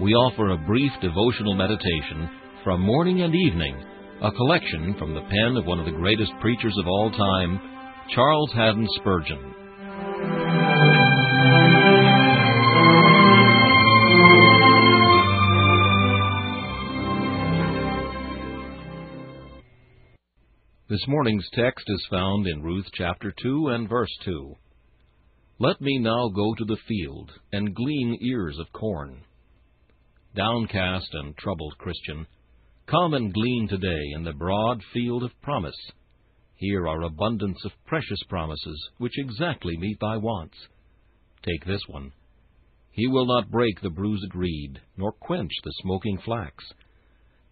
we offer a brief devotional meditation from morning and evening, a collection from the pen of one of the greatest preachers of all time, Charles Haddon Spurgeon. This morning's text is found in Ruth chapter 2 and verse 2. Let me now go to the field and glean ears of corn downcast and troubled Christian, come and glean today in the broad field of promise. Here are abundance of precious promises which exactly meet thy wants. Take this one. He will not break the bruised reed, nor quench the smoking flax.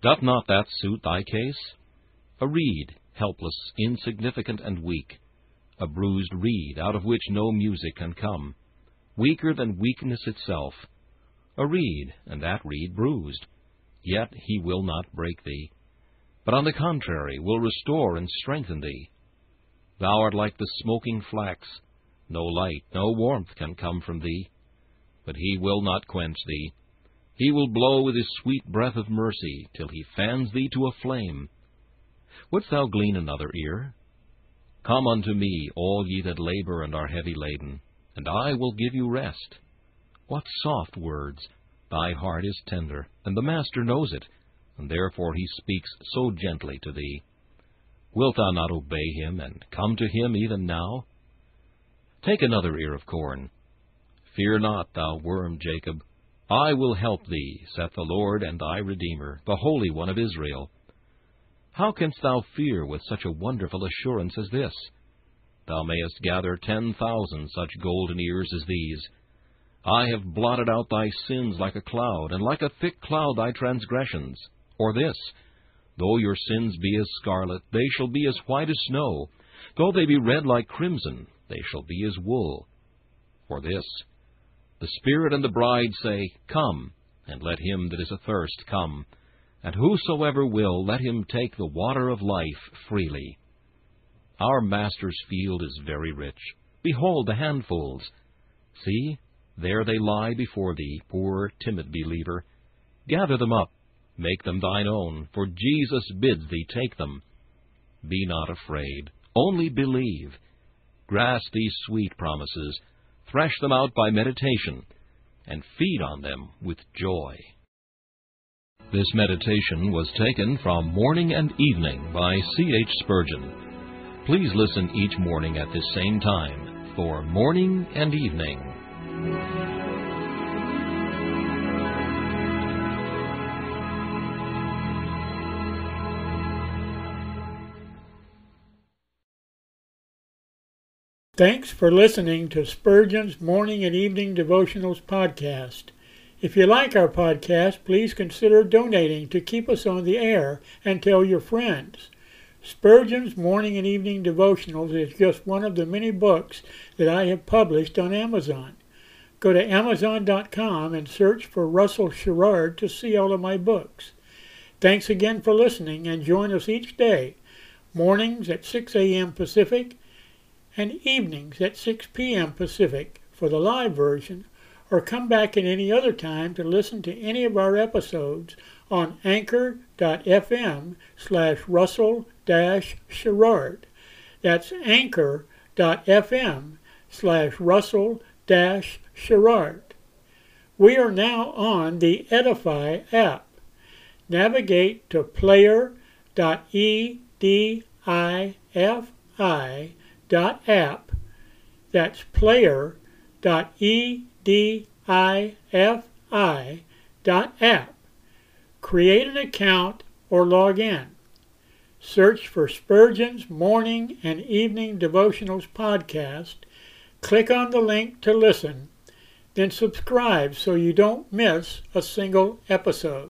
Doth not that suit thy case? A reed, helpless, insignificant, and weak. A bruised reed, out of which no music can come. Weaker than weakness itself a reed, and that reed bruised. Yet he will not break thee, but on the contrary will restore and strengthen thee. Thou art like the smoking flax, no light, no warmth can come from thee, but he will not quench thee. He will blow with his sweet breath of mercy till he fans thee to a flame. Wouldst thou glean another ear? Come unto me, all ye that labor and are heavy laden, and I will give you rest. What soft words! Thy heart is tender, and the Master knows it, and therefore he speaks so gently to thee. Wilt thou not obey him, and come to him even now? Take another ear of corn. Fear not, thou worm Jacob. I will help thee, saith the Lord and thy Redeemer, the Holy One of Israel. How canst thou fear with such a wonderful assurance as this? Thou mayest gather ten thousand such golden ears as these, I have blotted out thy sins like a cloud, and like a thick cloud thy transgressions. Or this, Though your sins be as scarlet, they shall be as white as snow. Though they be red like crimson, they shall be as wool. For this, The Spirit and the bride say, Come, and let him that is athirst come. And whosoever will, let him take the water of life freely. Our Master's field is very rich. Behold the handfuls. See, there they lie before thee, poor, timid believer. Gather them up, Make them thine own, for Jesus bids thee take them. Be not afraid, only believe. Grasp these sweet promises, thresh them out by meditation, and feed on them with joy. This meditation was taken from Morning and Evening by C. H. Spurgeon. Please listen each morning at this same time for Morning and Evening. Thanks for listening to Spurgeon's Morning and Evening Devotionals podcast. If you like our podcast, please consider donating to keep us on the air and tell your friends. Spurgeon's Morning and Evening Devotionals is just one of the many books that I have published on Amazon. Go to Amazon.com and search for Russell Sherrard to see all of my books. Thanks again for listening and join us each day, mornings at 6 a.m. Pacific and evenings at 6 p.m. Pacific for the live version, or come back at any other time to listen to any of our episodes on anchor.fm slash russell sherrard. That's anchor.fm slash russell sherrard. We are now on the Edifi app. Navigate to player.edifi dot app. That's player e d i f i app. Create an account or log in. Search for Spurgeon's Morning and Evening Devotionals podcast. Click on the link to listen, then subscribe so you don't miss a single episode.